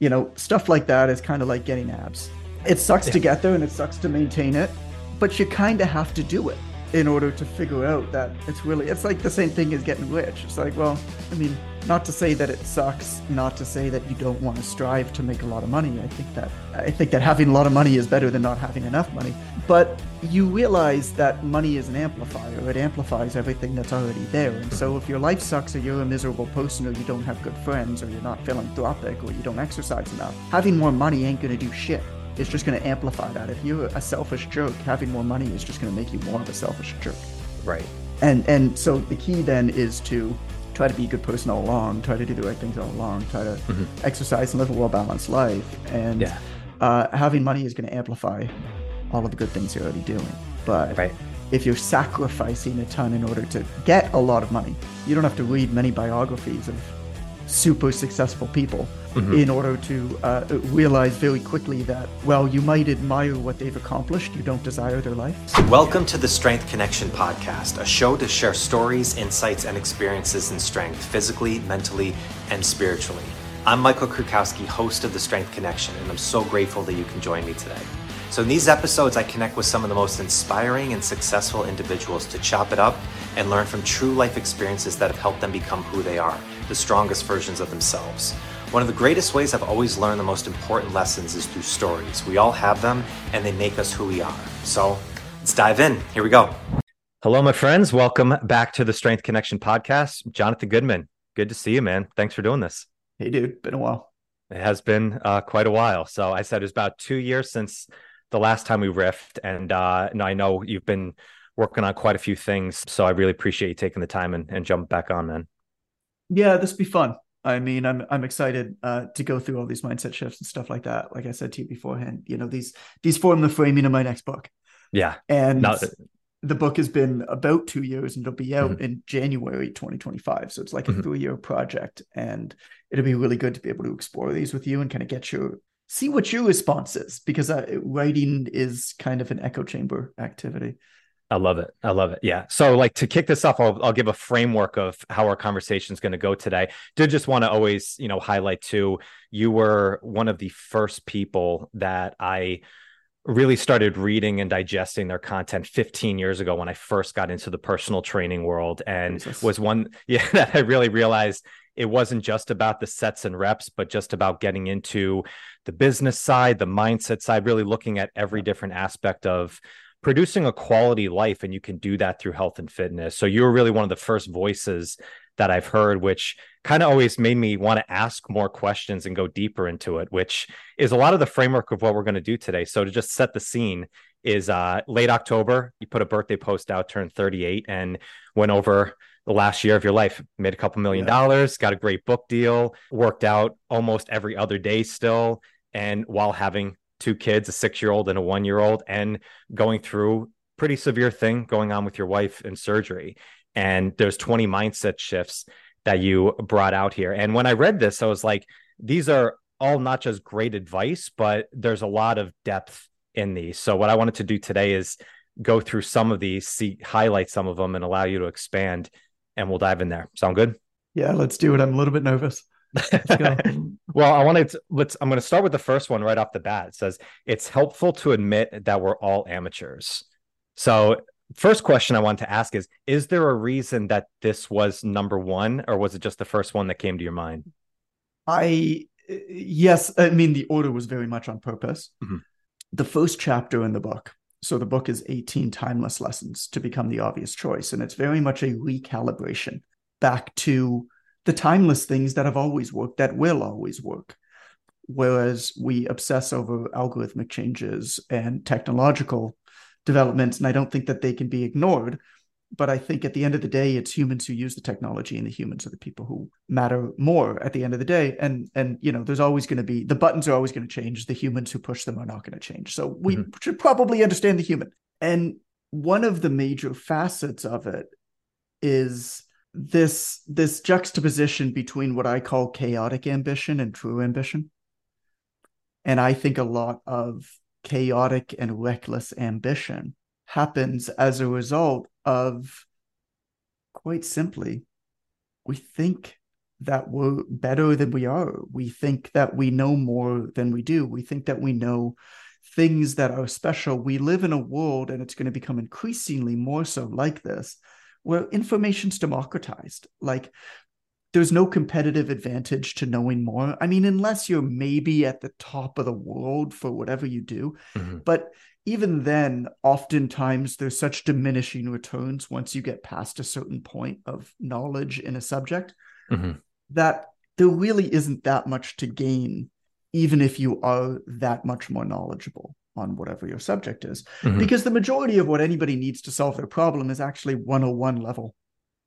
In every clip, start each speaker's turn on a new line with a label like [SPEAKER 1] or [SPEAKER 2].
[SPEAKER 1] You know, stuff like that is kind of like getting abs. It sucks yeah. to get there and it sucks to maintain it, but you kind of have to do it in order to figure out that it's really it's like the same thing as getting rich. It's like, well, I mean, not to say that it sucks, not to say that you don't want to strive to make a lot of money. I think that I think that having a lot of money is better than not having enough money. But you realize that money is an amplifier. It amplifies everything that's already there. And so if your life sucks or you're a miserable person or you don't have good friends or you're not philanthropic or you don't exercise enough, having more money ain't going to do shit. It's just going to amplify that. If you're a selfish jerk, having more money is just going to make you more of a selfish jerk.
[SPEAKER 2] Right.
[SPEAKER 1] And and so the key then is to try to be a good person all along, try to do the right things all along, try to mm-hmm. exercise and live a well balanced life. And yeah. uh, having money is going to amplify all of the good things you're already doing. But right. if you're sacrificing a ton in order to get a lot of money, you don't have to read many biographies of super successful people mm-hmm. in order to uh, realize very quickly that, well, you might admire what they've accomplished, you don't desire their life.
[SPEAKER 2] Welcome to the Strength Connection podcast, a show to share stories, insights, and experiences in strength, physically, mentally, and spiritually. I'm Michael Krukowski, host of the Strength Connection, and I'm so grateful that you can join me today. So, in these episodes, I connect with some of the most inspiring and successful individuals to chop it up and learn from true life experiences that have helped them become who they are, the strongest versions of themselves. One of the greatest ways I've always learned the most important lessons is through stories. We all have them, and they make us who we are. So, let's dive in. Here we go. Hello, my friends. Welcome back to the Strength Connection podcast. Jonathan Goodman, good to see you, man. Thanks for doing this.
[SPEAKER 1] Hey, dude. Been a while.
[SPEAKER 2] It has been uh, quite a while. So, I said it was about two years since the last time we riffed, and uh, I know you've been working on quite a few things. So I really appreciate you taking the time and, and jump back on, man.
[SPEAKER 1] Yeah, this be fun. I mean, I'm I'm excited uh, to go through all these mindset shifts and stuff like that. Like I said to you beforehand, you know these these form the framing of my next book.
[SPEAKER 2] Yeah,
[SPEAKER 1] and Not... the book has been about two years and it'll be out mm-hmm. in January 2025. So it's like a mm-hmm. three year project, and it'll be really good to be able to explore these with you and kind of get your see what your response is because uh, writing is kind of an echo chamber activity.
[SPEAKER 2] I love it. I love it. Yeah. So, like to kick this off, I'll, I'll give a framework of how our conversation is going to go today. Did just want to always, you know, highlight too. You were one of the first people that I really started reading and digesting their content 15 years ago when I first got into the personal training world, and Jesus. was one, yeah, that I really realized it wasn't just about the sets and reps, but just about getting into the business side, the mindset side, really looking at every different aspect of producing a quality life. And you can do that through health and fitness. So you were really one of the first voices that I've heard, which kind of always made me want to ask more questions and go deeper into it, which is a lot of the framework of what we're going to do today. So to just set the scene is uh late October, you put a birthday post out, turned 38 and went over the last year of your life. Made a couple million yeah. dollars, got a great book deal, worked out almost every other day still. And while having two kids, a six year old and a one year old, and going through pretty severe thing going on with your wife and surgery. And there's 20 mindset shifts that you brought out here. And when I read this, I was like, these are all not just great advice, but there's a lot of depth in these. So what I wanted to do today is go through some of these, see highlight some of them and allow you to expand and we'll dive in there. Sound good?
[SPEAKER 1] Yeah, let's do it. I'm a little bit nervous.
[SPEAKER 2] well, I wanted to let's I'm going to start with the first one right off the bat. It says it's helpful to admit that we're all amateurs. So, first question I want to ask is is there a reason that this was number 1 or was it just the first one that came to your mind?
[SPEAKER 1] I yes, I mean the order was very much on purpose. Mm-hmm. The first chapter in the book so the book is 18 timeless lessons to become the obvious choice. And it's very much a recalibration back to the timeless things that have always worked, that will always work. Whereas we obsess over algorithmic changes and technological developments, and I don't think that they can be ignored but I think at the end of the day, it's humans who use the technology, and the humans are the people who matter more at the end of the day. And and you know, there's always going to be the buttons are always going to change. The humans who push them are not going to change. So we mm-hmm. should probably understand the human. And one of the major facets of it is this this juxtaposition between what I call chaotic ambition and true ambition. And I think a lot of chaotic and reckless ambition happens as a result of quite simply we think that we're better than we are. We think that we know more than we do. We think that we know things that are special. We live in a world, and it's going to become increasingly more so like this, where information's democratized. Like there's no competitive advantage to knowing more. I mean, unless you're maybe at the top of the world for whatever you do. Mm-hmm. But even then, oftentimes there's such diminishing returns once you get past a certain point of knowledge in a subject mm-hmm. that there really isn't that much to gain, even if you are that much more knowledgeable on whatever your subject is. Mm-hmm. Because the majority of what anybody needs to solve their problem is actually 101 level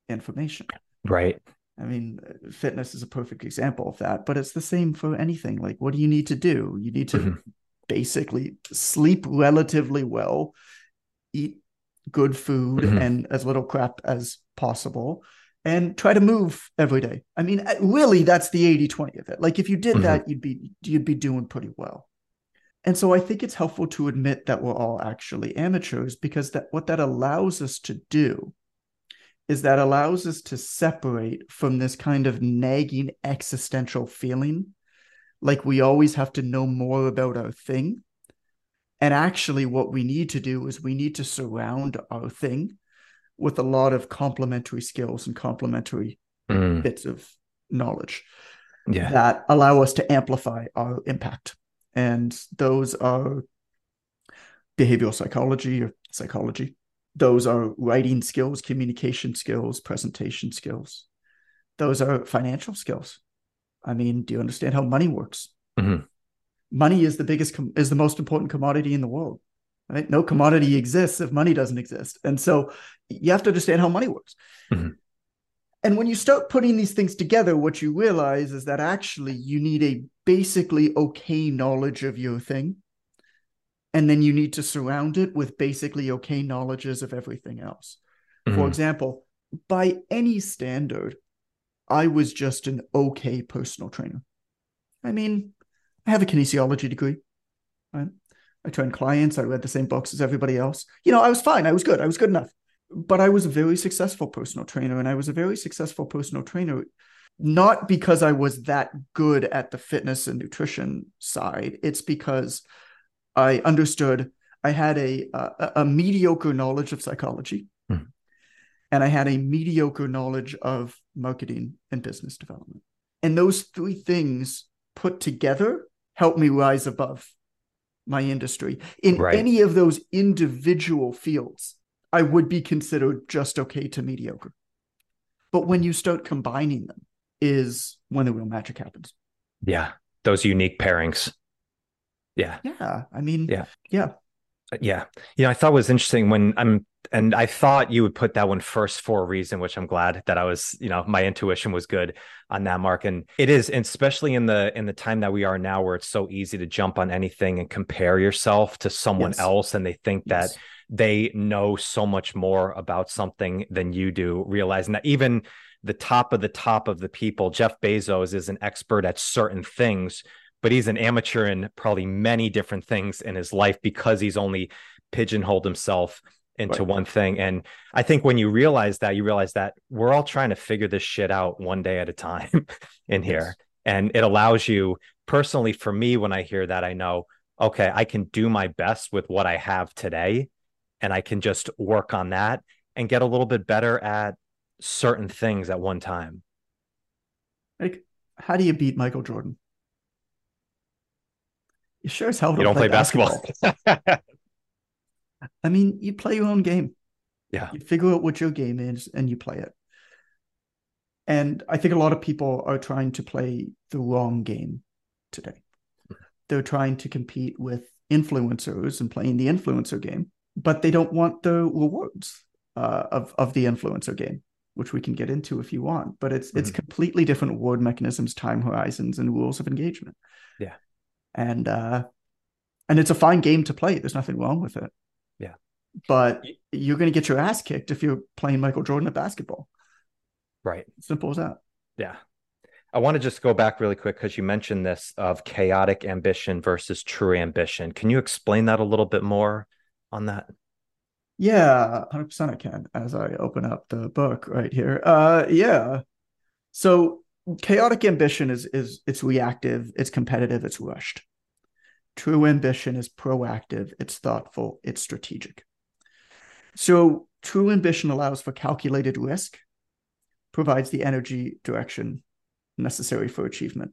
[SPEAKER 1] information.
[SPEAKER 2] Right.
[SPEAKER 1] I mean, fitness is a perfect example of that, but it's the same for anything. Like, what do you need to do? You need to mm-hmm. basically sleep relatively well, eat good food mm-hmm. and as little crap as possible, and try to move every day. I mean, really, that's the 80 20 of it. Like, if you did mm-hmm. that, you'd be you'd be doing pretty well. And so I think it's helpful to admit that we're all actually amateurs because that what that allows us to do is that allows us to separate from this kind of nagging existential feeling like we always have to know more about our thing and actually what we need to do is we need to surround our thing with a lot of complementary skills and complementary mm. bits of knowledge yeah. that allow us to amplify our impact and those are behavioral psychology or psychology those are writing skills, communication skills, presentation skills. Those are financial skills. I mean, do you understand how money works? Mm-hmm. Money is the biggest, com- is the most important commodity in the world. Right? No commodity exists if money doesn't exist, and so you have to understand how money works. Mm-hmm. And when you start putting these things together, what you realize is that actually you need a basically okay knowledge of your thing and then you need to surround it with basically okay knowledges of everything else. Mm-hmm. For example, by any standard, I was just an okay personal trainer. I mean, I have a kinesiology degree. Right? I trained clients. I read the same books as everybody else. You know, I was fine. I was good. I was good enough. But I was a very successful personal trainer, and I was a very successful personal trainer not because I was that good at the fitness and nutrition side. It's because I understood I had a, a, a mediocre knowledge of psychology, hmm. and I had a mediocre knowledge of marketing and business development. And those three things put together helped me rise above my industry. In right. any of those individual fields, I would be considered just okay to mediocre. But when you start combining them, is when the real magic happens.
[SPEAKER 2] Yeah, those unique pairings. Yeah.
[SPEAKER 1] Yeah. I mean, yeah. Yeah.
[SPEAKER 2] Uh, yeah. You know, I thought was interesting when I'm, and I thought you would put that one first for a reason, which I'm glad that I was, you know, my intuition was good on that mark. And it is, especially in the, in the time that we are now where it's so easy to jump on anything and compare yourself to someone yes. else. And they think yes. that they know so much more about something than you do, realizing that even the top of the top of the people, Jeff Bezos is an expert at certain things but he's an amateur in probably many different things in his life because he's only pigeonholed himself into right. one thing. And I think when you realize that, you realize that we're all trying to figure this shit out one day at a time in here. Yes. And it allows you personally, for me, when I hear that, I know, okay, I can do my best with what I have today. And I can just work on that and get a little bit better at certain things at one time.
[SPEAKER 1] Like, how do you beat Michael Jordan? You sure as hell
[SPEAKER 2] don't, you don't play, play basketball. basketball.
[SPEAKER 1] I mean, you play your own game.
[SPEAKER 2] Yeah.
[SPEAKER 1] You figure out what your game is and you play it. And I think a lot of people are trying to play the wrong game today. Mm. They're trying to compete with influencers and playing the influencer game, but they don't want the rewards uh, of of the influencer game, which we can get into if you want. But it's mm-hmm. it's completely different reward mechanisms, time horizons, and rules of engagement.
[SPEAKER 2] Yeah
[SPEAKER 1] and uh, and it's a fine game to play. There's nothing wrong with it.
[SPEAKER 2] Yeah,
[SPEAKER 1] but you're going to get your ass kicked if you're playing Michael Jordan at basketball.
[SPEAKER 2] Right.
[SPEAKER 1] Simple as that.
[SPEAKER 2] Yeah. I want to just go back really quick because you mentioned this of chaotic ambition versus true ambition. Can you explain that a little bit more on that?
[SPEAKER 1] Yeah, 100% I can as I open up the book right here. Uh yeah. So chaotic ambition is is it's reactive, it's competitive, it's rushed. True ambition is proactive, it's thoughtful, it's strategic. So true ambition allows for calculated risk, provides the energy direction necessary for achievement.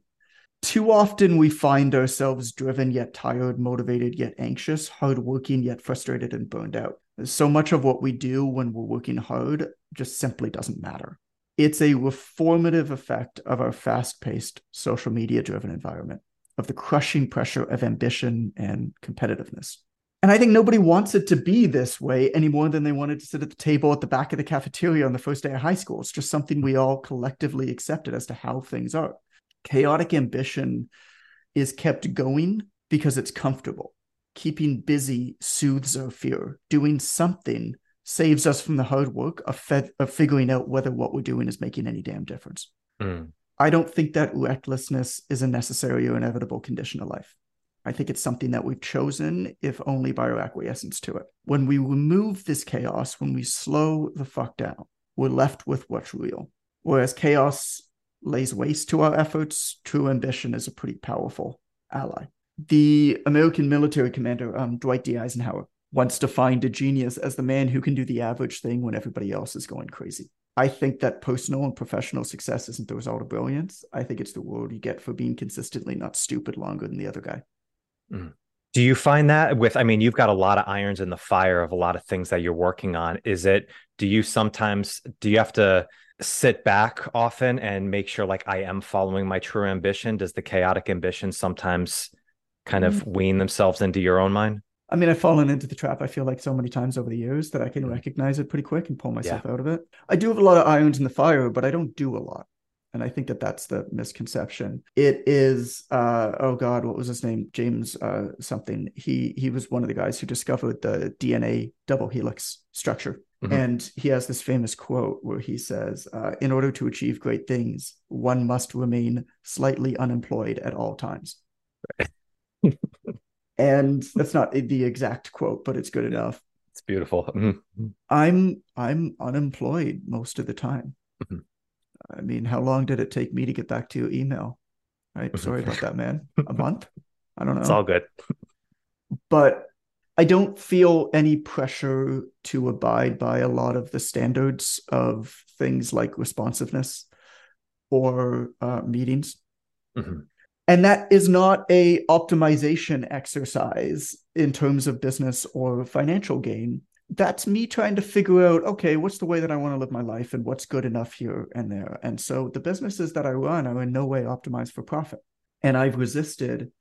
[SPEAKER 1] Too often we find ourselves driven yet tired, motivated yet anxious, hardworking yet frustrated and burned out. So much of what we do when we're working hard just simply doesn't matter. It's a reformative effect of our fast paced, social media driven environment, of the crushing pressure of ambition and competitiveness. And I think nobody wants it to be this way any more than they wanted to sit at the table at the back of the cafeteria on the first day of high school. It's just something we all collectively accepted as to how things are. Chaotic ambition is kept going because it's comfortable. Keeping busy soothes our fear. Doing something saves us from the hard work of, fe- of figuring out whether what we're doing is making any damn difference. Mm. I don't think that recklessness is a necessary or inevitable condition of life. I think it's something that we've chosen, if only by our acquiescence to it. When we remove this chaos, when we slow the fuck down, we're left with what's real. Whereas chaos lays waste to our efforts, true ambition is a pretty powerful ally. The American military commander, um, Dwight D. Eisenhower, once defined a genius as the man who can do the average thing when everybody else is going crazy. I think that personal and professional success isn't the result of brilliance. I think it's the reward you get for being consistently not stupid longer than the other guy.
[SPEAKER 2] Mm. Do you find that with, I mean, you've got a lot of irons in the fire of a lot of things that you're working on. Is it, do you sometimes, do you have to sit back often and make sure like I am following my true ambition? Does the chaotic ambition sometimes kind of mm. wean themselves into your own mind?
[SPEAKER 1] I mean, I've fallen into the trap, I feel like so many times over the years that I can mm. recognize it pretty quick and pull myself yeah. out of it. I do have a lot of irons in the fire, but I don't do a lot and I think that that's the misconception. It is, uh, oh God, what was his name? James uh, something. He he was one of the guys who discovered the DNA double helix structure, mm-hmm. and he has this famous quote where he says, uh, "In order to achieve great things, one must remain slightly unemployed at all times." and that's not the exact quote, but it's good enough.
[SPEAKER 2] It's beautiful. Mm-hmm.
[SPEAKER 1] I'm I'm unemployed most of the time. Mm-hmm. I mean, how long did it take me to get back to your email? Right. Sorry about that, man. A month? I don't know.
[SPEAKER 2] It's all good.
[SPEAKER 1] but I don't feel any pressure to abide by a lot of the standards of things like responsiveness or uh, meetings. Mm-hmm. And that is not a optimization exercise in terms of business or financial gain that's me trying to figure out okay what's the way that i want to live my life and what's good enough here and there and so the businesses that i run are in no way optimized for profit and i've resisted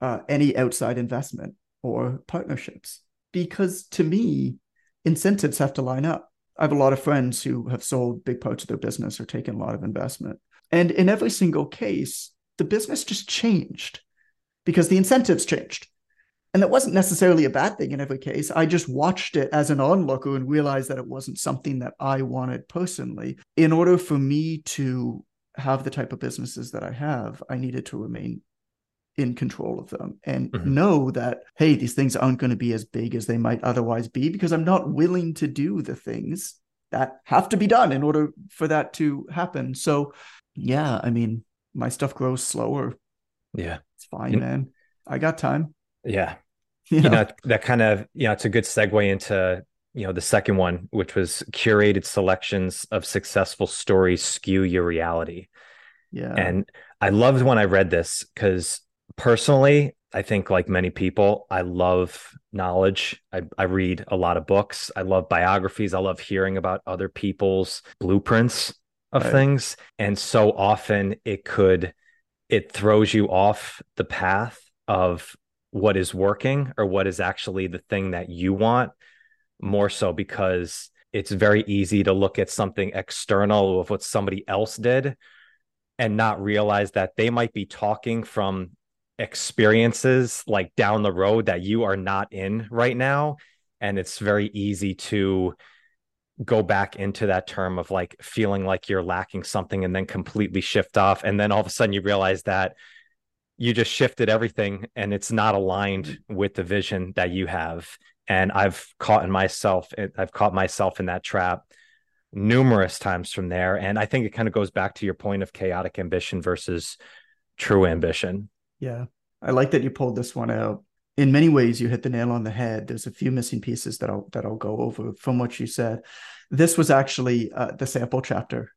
[SPEAKER 1] uh, any outside investment or partnerships because to me incentives have to line up i have a lot of friends who have sold big parts of their business or taken a lot of investment and in every single case the business just changed because the incentives changed and that wasn't necessarily a bad thing in every case. I just watched it as an onlooker and realized that it wasn't something that I wanted personally. In order for me to have the type of businesses that I have, I needed to remain in control of them and mm-hmm. know that, hey, these things aren't going to be as big as they might otherwise be because I'm not willing to do the things that have to be done in order for that to happen. So, yeah, I mean, my stuff grows slower.
[SPEAKER 2] Yeah.
[SPEAKER 1] It's fine, man. I got time.
[SPEAKER 2] Yeah. you know? know that kind of you know it's a good segue into you know the second one which was curated selections of successful stories skew your reality
[SPEAKER 1] yeah
[SPEAKER 2] and i loved when i read this because personally i think like many people i love knowledge. I, I read a lot of books. I love biographies. I love hearing about other people's blueprints of right. things. And so often it could it throws you off the path of what is working or what is actually the thing that you want more so because it's very easy to look at something external of what somebody else did and not realize that they might be talking from experiences like down the road that you are not in right now and it's very easy to go back into that term of like feeling like you're lacking something and then completely shift off and then all of a sudden you realize that you just shifted everything and it's not aligned with the vision that you have and i've caught in myself i've caught myself in that trap numerous times from there. And I think it kind of goes back to your point of chaotic ambition versus true ambition.
[SPEAKER 1] Yeah. I like that you pulled this one out. In many ways, you hit the nail on the head. There's a few missing pieces that I'll that I'll go over from what you said. This was actually uh, the sample chapter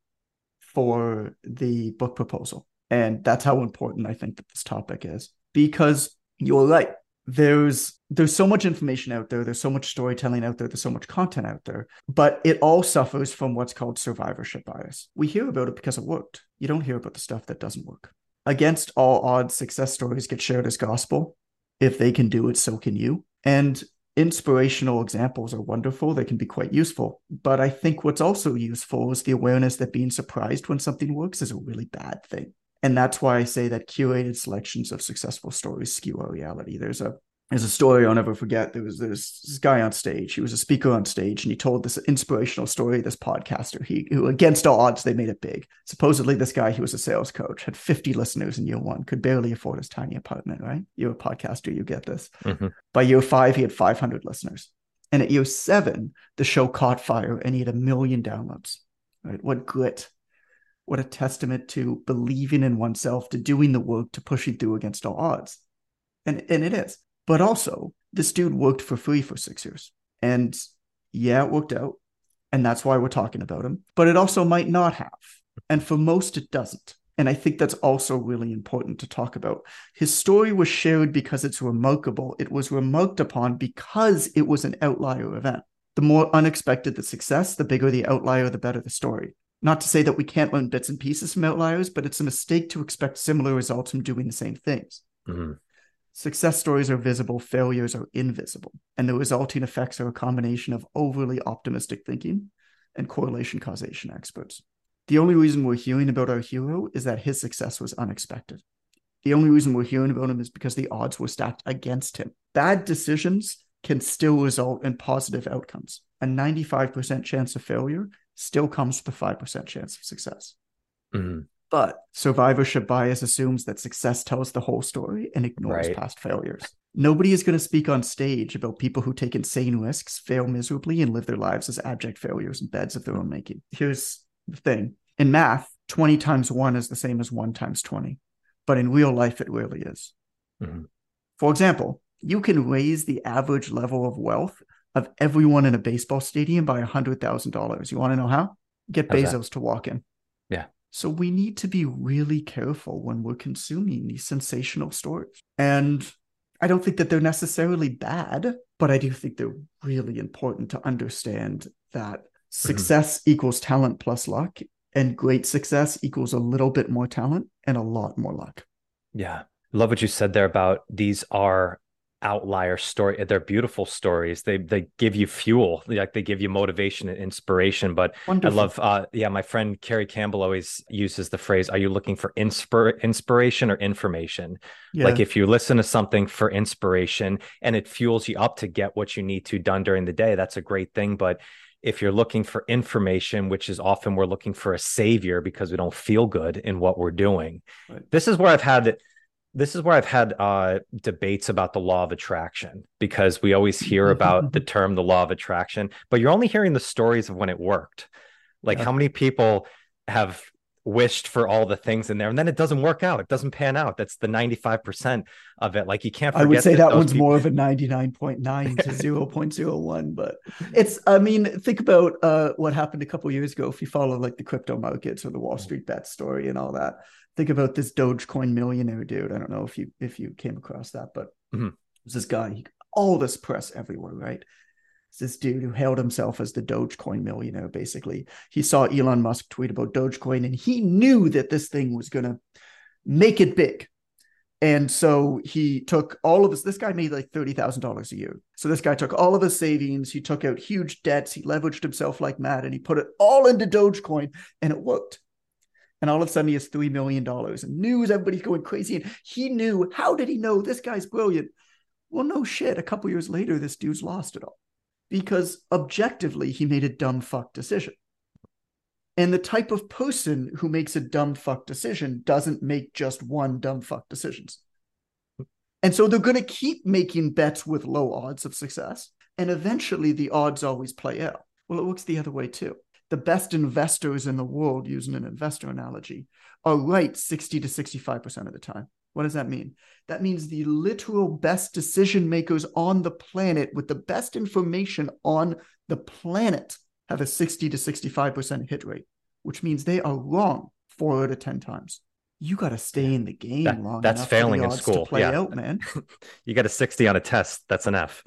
[SPEAKER 1] for the book proposal, and that's how important I think that this topic is because you're right there's there's so much information out there there's so much storytelling out there there's so much content out there but it all suffers from what's called survivorship bias we hear about it because it worked you don't hear about the stuff that doesn't work against all odds success stories get shared as gospel. If they can do it so can you. And inspirational examples are wonderful. They can be quite useful. But i think what's also useful is the awareness that being surprised when something works is a really bad thing. And that's why I say that curated selections of successful stories skew our reality. There's a there's a story I'll never forget. There was this guy on stage. He was a speaker on stage, and he told this inspirational story. This podcaster, he who against all odds, they made it big. Supposedly, this guy, he was a sales coach, had 50 listeners in year one, could barely afford his tiny apartment. Right? You're a podcaster, you get this. Mm-hmm. By year five, he had 500 listeners, and at year seven, the show caught fire, and he had a million downloads. Right? What grit! what a testament to believing in oneself, to doing the work, to pushing through against all odds. And, and it is. But also, this dude worked for free for six years. And yeah, it worked out. And that's why we're talking about him. But it also might not have. And for most, it doesn't. And I think that's also really important to talk about. His story was shared because it's remarkable. It was remarked upon because it was an outlier event. The more unexpected the success, the bigger the outlier, the better the story. Not to say that we can't learn bits and pieces from outliers, but it's a mistake to expect similar results from doing the same things. Mm-hmm. Success stories are visible, failures are invisible, and the resulting effects are a combination of overly optimistic thinking and correlation causation experts. The only reason we're hearing about our hero is that his success was unexpected. The only reason we're hearing about him is because the odds were stacked against him. Bad decisions can still result in positive outcomes. A 95% chance of failure still comes with a 5% chance of success. Mm-hmm. But survivorship bias assumes that success tells the whole story and ignores right. past failures. Nobody is going to speak on stage about people who take insane risks, fail miserably, and live their lives as abject failures in beds of their own making. Here's the thing in math, 20 times 1 is the same as 1 times 20, but in real life, it really is. Mm-hmm. For example, you can raise the average level of wealth of everyone in a baseball stadium by $100,000. You want to know how? Get How's Bezos that? to walk in. So we need to be really careful when we're consuming these sensational stories. And I don't think that they're necessarily bad, but I do think they're really important to understand that mm-hmm. success mm-hmm. equals talent plus luck, and great success equals a little bit more talent and a lot more luck.
[SPEAKER 2] Yeah. Love what you said there about these are outlier story they're beautiful stories they they give you fuel like they give you motivation and inspiration but Wonderful. i love uh yeah my friend carrie campbell always uses the phrase are you looking for inspir- inspiration or information yeah. like if you listen to something for inspiration and it fuels you up to get what you need to done during the day that's a great thing but if you're looking for information, which is often we're looking for a savior because we don't feel good in what we're doing. Right. This is where I've had this is where I've had uh, debates about the law of attraction because we always hear about the term the law of attraction, but you're only hearing the stories of when it worked. Like yeah. how many people have wished for all the things in there and then it doesn't work out. It doesn't pan out. That's the 95% of it. Like you can't
[SPEAKER 1] I would say that, that one's people... more of a 99.9 to 0.01, but it's I mean, think about uh, what happened a couple years ago if you follow like the crypto markets or the Wall Street bet story and all that think about this Dogecoin millionaire dude. I don't know if you if you came across that, but mm-hmm. this guy, he, all this press everywhere, right? It's this dude who hailed himself as the Dogecoin millionaire. Basically, he saw Elon Musk tweet about Dogecoin, and he knew that this thing was gonna make it big. And so he took all of his, this guy made like $30,000 a year. So this guy took all of his savings, he took out huge debts, he leveraged himself like mad, and he put it all into Dogecoin, and it worked and all of a sudden he has $3 million and news, everybody's going crazy. And he knew, how did he know this guy's brilliant? Well, no shit. A couple years later, this dude's lost it all because objectively he made a dumb fuck decision. And the type of person who makes a dumb fuck decision doesn't make just one dumb fuck decisions. And so they're going to keep making bets with low odds of success. And eventually the odds always play out. Well, it works the other way too the best investors in the world, using an investor analogy, are right 60 to 65% of the time. What does that mean? That means the literal best decision makers on the planet with the best information on the planet have a 60 to 65% hit rate, which means they are wrong four out of 10 times. You got to stay in the game that, long
[SPEAKER 2] That's failing in school.
[SPEAKER 1] play yeah. out, man.
[SPEAKER 2] you got a 60 on a test. That's an F.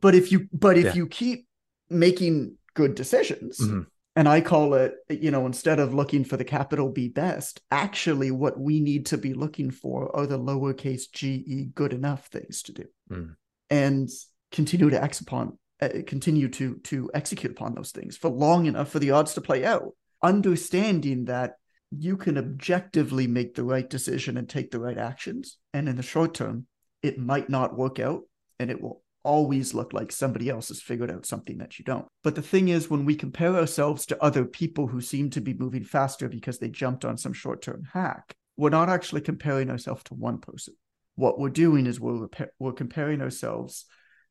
[SPEAKER 1] but if you, but if yeah. you keep making good decisions, mm-hmm and I call it, you know, instead of looking for the capital B best, actually what we need to be looking for are the lowercase ge good enough things to do, mm. and continue to ex upon, uh, continue to to execute upon those things for long enough for the odds to play out. Understanding that you can objectively make the right decision and take the right actions, and in the short term, it might not work out, and it will always look like somebody else has figured out something that you don't. But the thing is, when we compare ourselves to other people who seem to be moving faster because they jumped on some short term hack, we're not actually comparing ourselves to one person. What we're doing is we're, we're comparing ourselves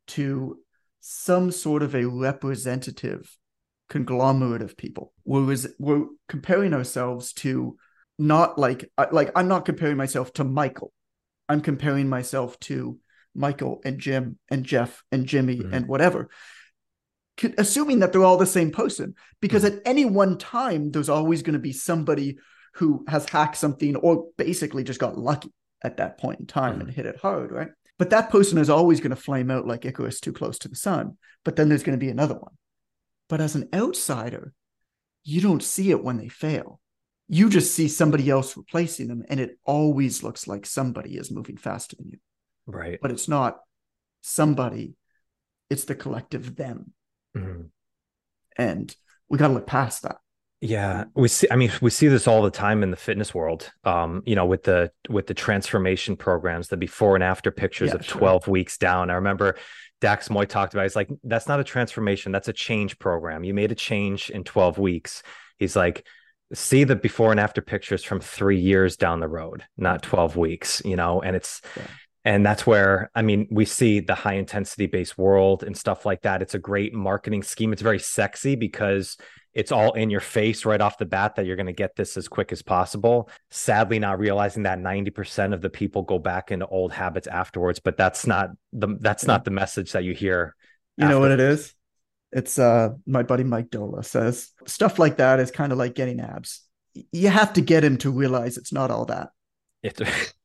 [SPEAKER 1] to some sort of a representative conglomerate of people. We're, we're comparing ourselves to not like like I'm not comparing myself to Michael. I'm comparing myself to Michael and Jim and Jeff and Jimmy mm-hmm. and whatever, assuming that they're all the same person. Because mm-hmm. at any one time, there's always going to be somebody who has hacked something or basically just got lucky at that point in time mm-hmm. and hit it hard, right? But that person is always going to flame out like Icarus too close to the sun. But then there's going to be another one. But as an outsider, you don't see it when they fail. You just see somebody else replacing them, and it always looks like somebody is moving faster than you.
[SPEAKER 2] Right.
[SPEAKER 1] But it's not somebody, it's the collective them. Mm-hmm. And we got to look past that.
[SPEAKER 2] Yeah, we see. I mean, we see this all the time in the fitness world. Um, you know, with the with the transformation programs, the before and after pictures yeah, of sure. twelve weeks down. I remember Dax Moy talked about. He's like, that's not a transformation. That's a change program. You made a change in twelve weeks. He's like, see the before and after pictures from three years down the road, not twelve weeks. You know, and it's yeah and that's where i mean we see the high intensity based world and stuff like that. It's a great marketing scheme. It's very sexy because it's all in your face right off the bat that you're going to get this as quick as possible. Sadly not realizing that 90% of the people go back into old habits afterwards but that's not the that's not the message that you hear
[SPEAKER 1] you afterwards. know what it is? It's uh my buddy mike dola says stuff like that is kind of like getting abs. You have to get him to realize it's not all that.
[SPEAKER 2] It,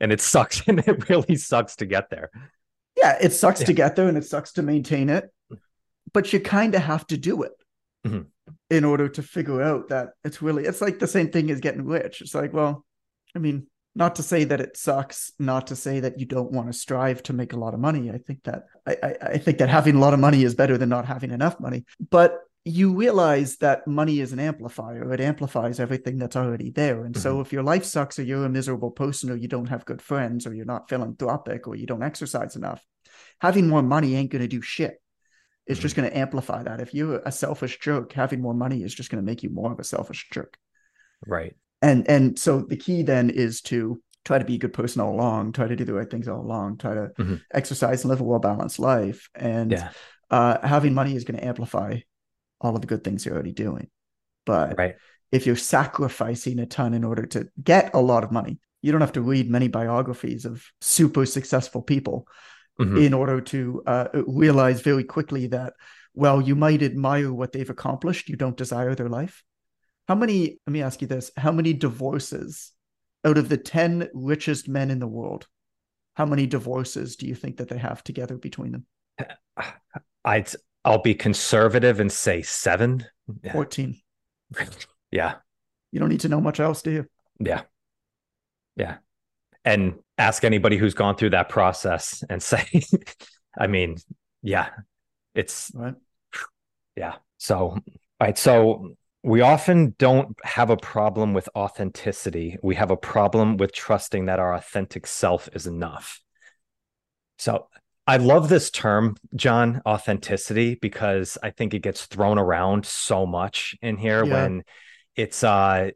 [SPEAKER 2] and it sucks and it really sucks to get there
[SPEAKER 1] yeah it sucks yeah. to get there and it sucks to maintain it but you kind of have to do it mm-hmm. in order to figure out that it's really it's like the same thing as getting rich it's like well i mean not to say that it sucks not to say that you don't want to strive to make a lot of money i think that I, I, I think that having a lot of money is better than not having enough money but you realize that money is an amplifier. It amplifies everything that's already there. And mm-hmm. so if your life sucks or you're a miserable person or you don't have good friends or you're not philanthropic or you don't exercise enough, having more money ain't going to do shit. It's mm-hmm. just going to amplify that. If you're a selfish jerk, having more money is just going to make you more of a selfish jerk.
[SPEAKER 2] Right.
[SPEAKER 1] And and so the key then is to try to be a good person all along, try to do the right things all along, try to mm-hmm. exercise and live a well balanced life. And yeah. uh, having money is going to amplify all of the good things you're already doing. But
[SPEAKER 2] right.
[SPEAKER 1] if you're sacrificing a ton in order to get a lot of money, you don't have to read many biographies of super successful people mm-hmm. in order to uh, realize very quickly that, well, you might admire what they've accomplished, you don't desire their life. How many, let me ask you this, how many divorces out of the 10 richest men in the world, how many divorces do you think that they have together between them?
[SPEAKER 2] I'd I'll be conservative and say seven.
[SPEAKER 1] 14.
[SPEAKER 2] yeah.
[SPEAKER 1] You don't need to know much else, do you?
[SPEAKER 2] Yeah. Yeah. And ask anybody who's gone through that process and say, I mean, yeah, it's
[SPEAKER 1] right.
[SPEAKER 2] Yeah. So, right. So we often don't have a problem with authenticity. We have a problem with trusting that our authentic self is enough. So I love this term, Jon, authenticity, because I think it gets thrown around so much in here yeah. when it's uh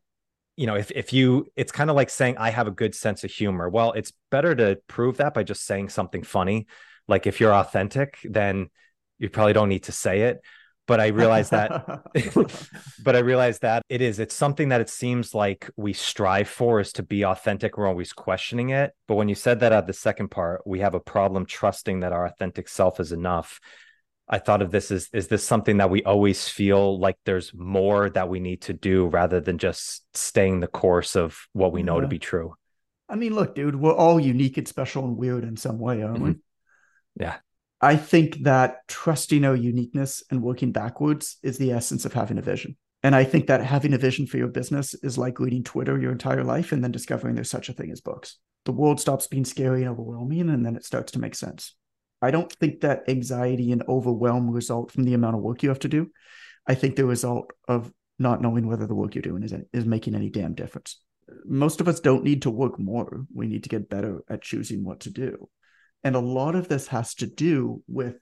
[SPEAKER 2] you know, if if you it's kind of like saying I have a good sense of humor. Well, it's better to prove that by just saying something funny. Like if you're authentic, then you probably don't need to say it. But I realize that but I realize that it is it's something that it seems like we strive for is to be authentic. We're always questioning it. But when you said that at the second part, we have a problem trusting that our authentic self is enough. I thought of this as is this something that we always feel like there's more that we need to do rather than just staying the course of what we know yeah. to be true.
[SPEAKER 1] I mean, look, dude, we're all unique and special and weird in some way, aren't mm-hmm. we?
[SPEAKER 2] Yeah.
[SPEAKER 1] I think that trusting our uniqueness and working backwards is the essence of having a vision. And I think that having a vision for your business is like reading Twitter your entire life and then discovering there's such a thing as books. The world stops being scary and overwhelming, and then it starts to make sense. I don't think that anxiety and overwhelm result from the amount of work you have to do. I think the result of not knowing whether the work you're doing is, is making any damn difference. Most of us don't need to work more. We need to get better at choosing what to do. And a lot of this has to do with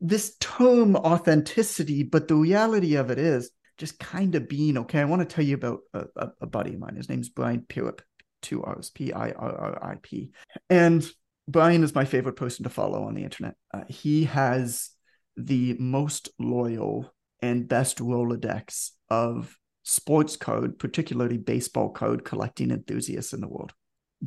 [SPEAKER 1] this term authenticity, but the reality of it is just kind of being okay. I want to tell you about a, a, a buddy of mine. His name's Brian Pirrip, two R's, P I R R I P. And Brian is my favorite person to follow on the internet. Uh, he has the most loyal and best Rolodex of sports code, particularly baseball code collecting enthusiasts in the world.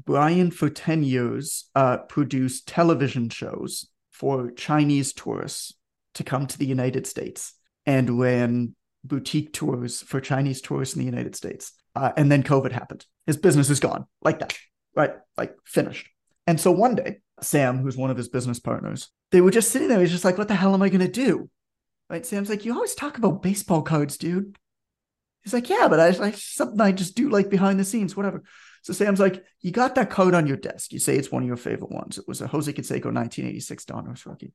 [SPEAKER 1] Brian, for 10 years, uh, produced television shows for Chinese tourists to come to the United States and ran boutique tours for Chinese tourists in the United States. Uh, and then COVID happened. His business is gone like that, right? Like finished. And so one day, Sam, who's one of his business partners, they were just sitting there. He's just like, what the hell am I going to do? Right. Sam's like, you always talk about baseball cards, dude. He's like, yeah, but I, I something I just do like behind the scenes, whatever. So Sam's like, you got that card on your desk. You say it's one of your favorite ones. It was a Jose Canseco 1986 Donruss rookie.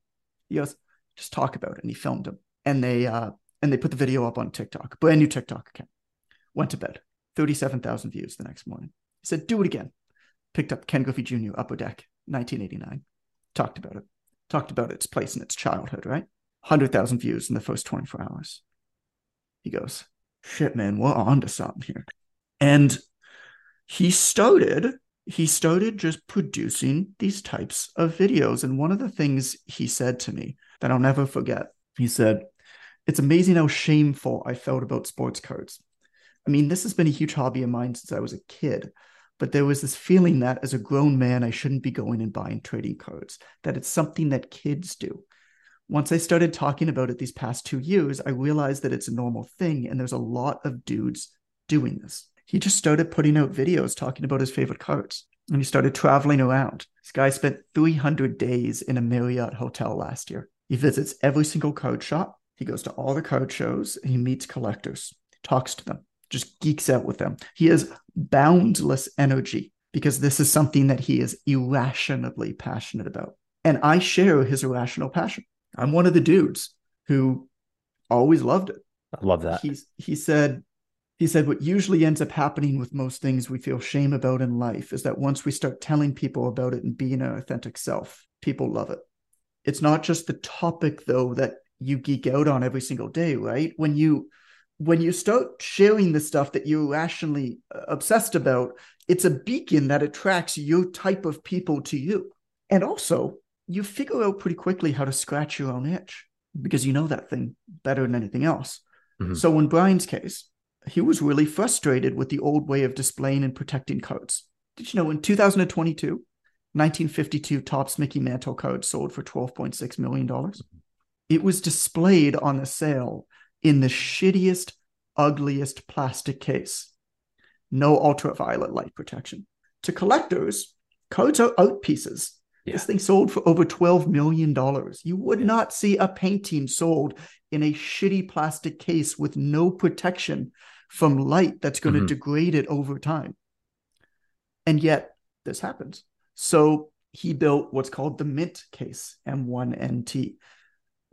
[SPEAKER 1] He goes, just talk about it. And he filmed him. And they uh and they put the video up on TikTok, brand new TikTok account. Went to bed. 37,000 views the next morning. He said, do it again picked up Ken Griffey Jr. Upper Deck, 1989. Talked about it. Talked about its place in its childhood, right? 100,000 views in the first 24 hours. He goes, shit, man, we're on to something here. And he started, he started just producing these types of videos. And one of the things he said to me that I'll never forget, he said, it's amazing how shameful I felt about sports cards. I mean, this has been a huge hobby of mine since I was a kid. But there was this feeling that as a grown man, I shouldn't be going and buying trading cards, that it's something that kids do. Once I started talking about it these past two years, I realized that it's a normal thing. And there's a lot of dudes doing this. He just started putting out videos talking about his favorite cards and he started traveling around. This guy spent 300 days in a Marriott hotel last year. He visits every single card shop. He goes to all the card shows and he meets collectors, talks to them just geeks out with them. He has boundless energy because this is something that he is irrationally passionate about. And I share his irrational passion. I'm one of the dudes who always loved it.
[SPEAKER 2] I love that.
[SPEAKER 1] He's, he said, he said, what usually ends up happening with most things we feel shame about in life is that once we start telling people about it and being an authentic self, people love it. It's not just the topic, though, that you geek out on every single day, right? When you when you start sharing the stuff that you're rationally uh, obsessed about, it's a beacon that attracts your type of people to you. And also, you figure out pretty quickly how to scratch your own itch because you know that thing better than anything else. Mm-hmm. So, in Brian's case, he was really frustrated with the old way of displaying and protecting codes. Did you know in 2022, 1952 Topps Mickey Mantle code sold for $12.6 million? It was displayed on the sale in the shittiest, ugliest plastic case. No ultraviolet light protection. To collectors, codes are art pieces. Yeah. This thing sold for over $12 million. You would yeah. not see a painting sold in a shitty plastic case with no protection from light that's going mm-hmm. to degrade it over time. And yet, this happens. So he built what's called the Mint case, M1NT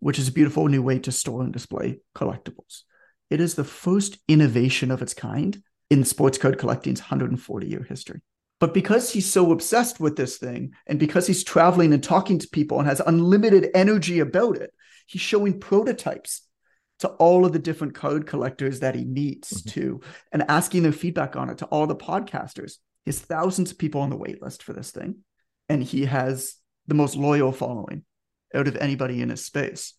[SPEAKER 1] which is a beautiful new way to store and display collectibles. It is the first innovation of its kind in sports card collecting's 140 year history. But because he's so obsessed with this thing, and because he's traveling and talking to people and has unlimited energy about it, he's showing prototypes to all of the different code collectors that he meets mm-hmm. to and asking their feedback on it to all the podcasters. He has thousands of people on the wait list for this thing. And he has the most loyal following out of anybody in his space.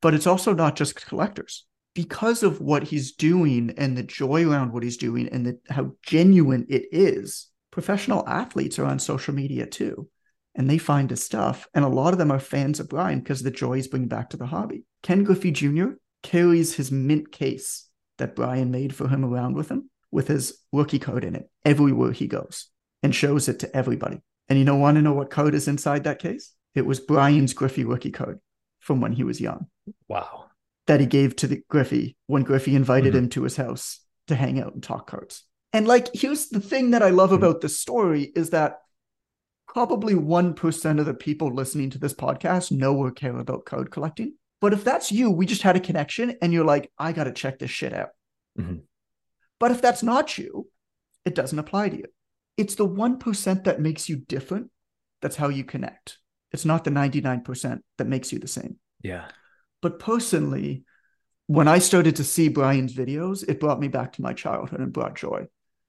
[SPEAKER 1] But it's also not just collectors. Because of what he's doing and the joy around what he's doing and the, how genuine it is, professional athletes are on social media too. And they find his stuff. And a lot of them are fans of Brian because the joy he's bringing back to the hobby. Ken Griffey Jr. carries his mint case that Brian made for him around with him with his rookie code in it everywhere he goes and shows it to everybody. And you know, want to know what code is inside that case? It was Brian's Griffey rookie code from when he was young.
[SPEAKER 2] Wow.
[SPEAKER 1] That he gave to the Griffey when Griffey invited mm-hmm. him to his house to hang out and talk cards. And like, here's the thing that I love mm-hmm. about this story is that probably 1% of the people listening to this podcast know or care about code collecting. But if that's you, we just had a connection and you're like, I got to check this shit out. Mm-hmm. But if that's not you, it doesn't apply to you it's the 1% that makes you different. That's how you connect. It's not the 99% that makes you the same.
[SPEAKER 2] Yeah.
[SPEAKER 1] But personally, when I started to see Brian's videos, it brought me back to my childhood and brought joy.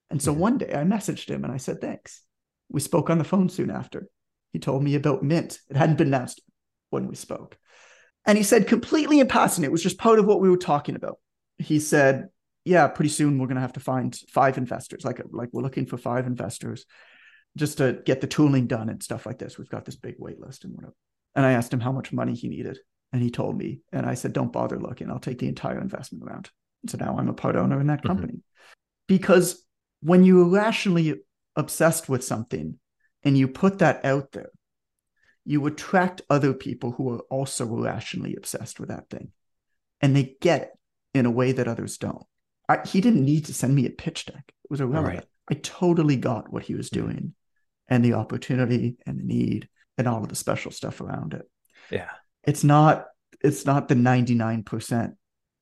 [SPEAKER 1] And so mm-hmm. one day I messaged him and I said, thanks. We spoke on the phone soon after. He told me about Mint. It hadn't been announced when we spoke. And he said, completely in passing, it was just part of what we were talking about. He said, yeah, pretty soon we're going to have to find five investors. Like, like we're looking for five investors just to get the tooling done and stuff like this. We've got this big wait list and whatever. And I asked him how much money he needed. And he told me, and I said, don't bother looking. I'll take the entire investment round. So now I'm a part owner in that mm-hmm. company. Mm-hmm. Because when you're rationally obsessed with something and you put that out there, you attract other people who are also rationally obsessed with that thing. And they get it in a way that others don't. I, he didn't need to send me a pitch deck. It was irrelevant. Right. I totally got what he was mm-hmm. doing and the opportunity and the need and all of the special stuff around it.
[SPEAKER 2] Yeah.
[SPEAKER 1] It's not it's not the 99%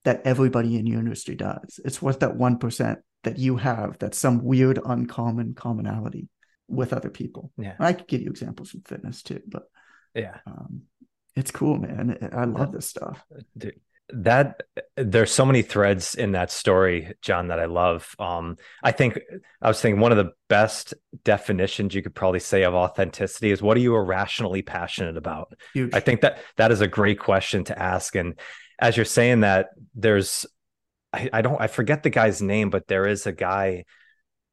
[SPEAKER 1] that everybody in your industry does. It's what that 1% that you have that's some weird uncommon commonality with other people.
[SPEAKER 2] Yeah.
[SPEAKER 1] I could give you examples from fitness too, but
[SPEAKER 2] yeah.
[SPEAKER 1] Um, it's cool, man. I love this stuff.
[SPEAKER 2] Dude, that there's so many threads in that story Jon that i love um i think i was thinking one of the best definitions you could probably say of authenticity is what are you irrationally passionate about Huge. i think that that is a great question to ask and as you're saying that there's I, I don't i forget the guy's name but there is a guy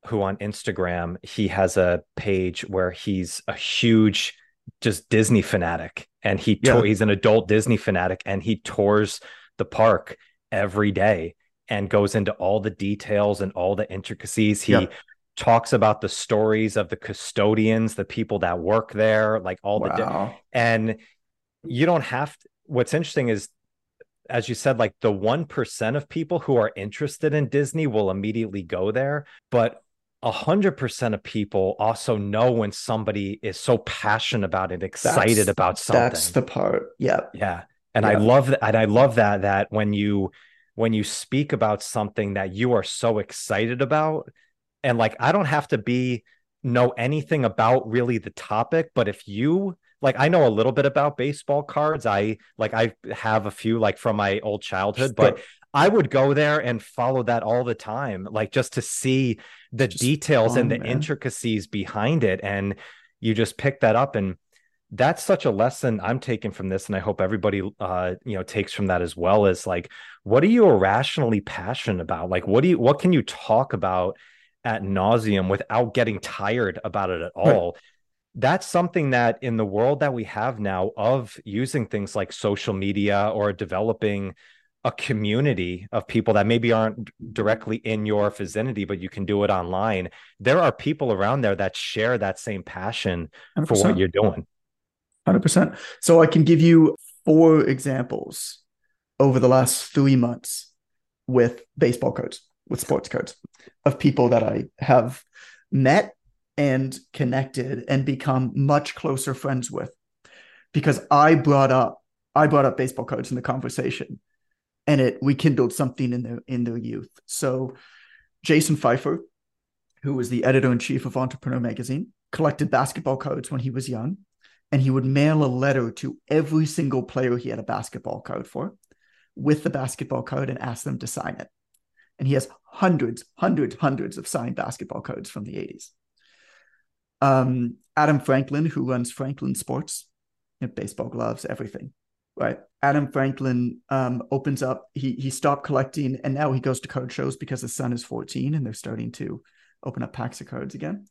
[SPEAKER 2] who on instagram he has a page where he's a huge just disney fanatic and he yeah. he's an adult disney fanatic and he tours the park every day and goes into all the details and all the intricacies. He yep. talks about the stories of the custodians, the people that work there, like all wow. the di- and you don't have to, what's interesting is as you said like the 1% of people who are interested in Disney will immediately go there, but a hundred percent of people also know when somebody is so passionate about it, excited that's, about something.
[SPEAKER 1] That's the part. Yeah.
[SPEAKER 2] Yeah and yeah. i love that and i love that that when you when you speak about something that you are so excited about and like i don't have to be know anything about really the topic but if you like i know a little bit about baseball cards i like i have a few like from my old childhood but i would go there and follow that all the time like just to see the just details fun, and the man. intricacies behind it and you just pick that up and that's such a lesson I'm taking from this, and I hope everybody, uh, you know, takes from that as well. Is like, what are you irrationally passionate about? Like, what do you, what can you talk about at nauseum without getting tired about it at all? Right. That's something that in the world that we have now of using things like social media or developing a community of people that maybe aren't directly in your vicinity, but you can do it online. There are people around there that share that same passion 100%. for what you're doing.
[SPEAKER 1] 100%. So I can give you four examples over the last three months with baseball codes, with sports codes, of people that I have met and connected and become much closer friends with because I brought up I brought up baseball codes in the conversation and it rekindled something in their in their youth. So Jason Feifer, who was the editor in chief of Entrepreneur Magazine, collected basketball cards when he was young and he would mail a letter to every single player he had a basketball card for with the basketball card and ask them to sign it. And he has hundreds, hundreds, hundreds of signed basketball cards from the 80s. Um, Adam Franklin, who runs Franklin Sports, you know, baseball gloves, everything. Right? Adam Franklin um, opens up. He he stopped collecting, and now he goes to card shows because his son is 14, and they're starting to open up packs of cards again.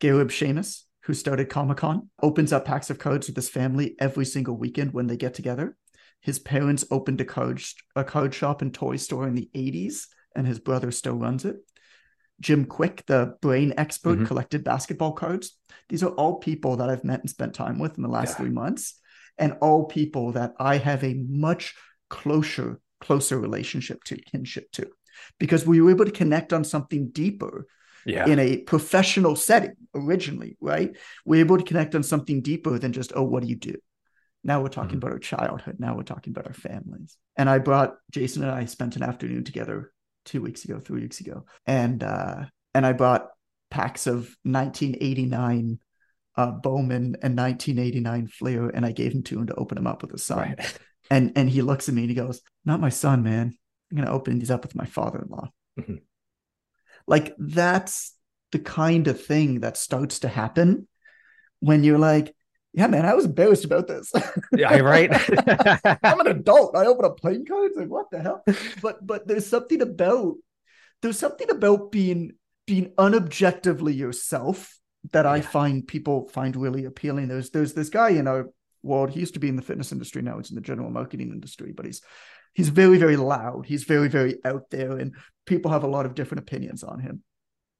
[SPEAKER 1] Gareb Shamus, who started Comic Con, opens up packs of cards with his family every single weekend when they get together. His parents opened a card a card shop and toy store in the 80s, and his brother still runs it. Jim Kwik, the brain expert, mm-hmm. collected basketball cards. These are all people that I've met and spent time with in the last yeah. three months, and all people that I have a much closer, closer relationship to, kinship to, because we were able to connect on something deeper yeah. in a professional setting originally, right? We're able to connect on something deeper than just, oh, what do you do? Now we're talking mm-hmm. about our childhood. Now we're talking about our families. And I brought Jason and I spent an afternoon together two weeks ago, three weeks ago, and uh, and I brought packs of 1989 uh, Bowman and 1989 Fleer, and I gave him to him to open them up with his son. Right. And and he looks at me and he goes, "Not my son, man. I'm gonna open these up with my father-in-law." Mm-hmm. Like that's the kind of thing that starts to happen when you're like, yeah, man, I was embarrassed about this.
[SPEAKER 2] yeah, right.
[SPEAKER 1] I'm an adult. I open up playing cards. Like, what the hell? But but there's something about there's something about being being unobjectively yourself that I find people find really appealing. There's there's this guy in our world. He used to be in the fitness industry. Now he's in the general marketing industry, but he's he's very very loud. He's very very out there, and people have a lot of different opinions on him.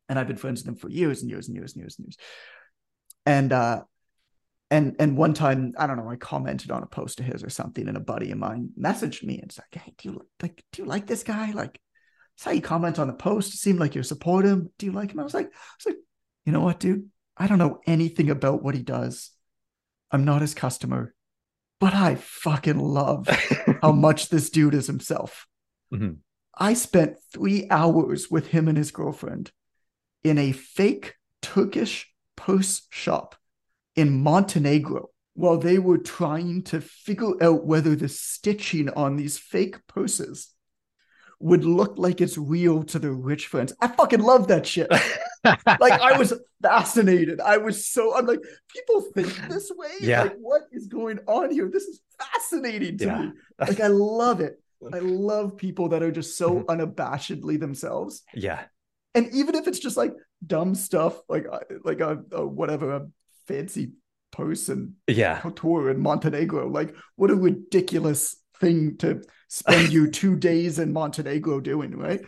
[SPEAKER 1] And I've been friends with him for years and years and years and years and years. And uh, and and one time I don't know I commented on a post of his or something, and a buddy of mine messaged me and said, "Hey, do you like do you like this guy? Like, saw you comment on the post. It seemed like you support him. Do you like him?" I was like, I was like, you know what, dude? I don't know anything about what he does. I'm not his customer, but I fucking love how much this dude is himself. Mm-hmm. I spent three hours with him and his girlfriend in a fake Turkish purse shop in Montenegro while they were trying to figure out whether the stitching on these fake purses would look like it's real to their rich friends. I fucking love that shit. like I was fascinated. I was so I'm like, people think this way. Yeah. Like, what is going on here? This is fascinating to yeah. me. Like, I love it. I love people that are just so mm-hmm. unabashedly themselves.
[SPEAKER 2] Yeah.
[SPEAKER 1] And even if it's just like dumb stuff, like like a, a whatever a fancy person
[SPEAKER 2] yeah
[SPEAKER 1] tour in Montenegro, like what a ridiculous thing to spend you two days in Montenegro doing, right?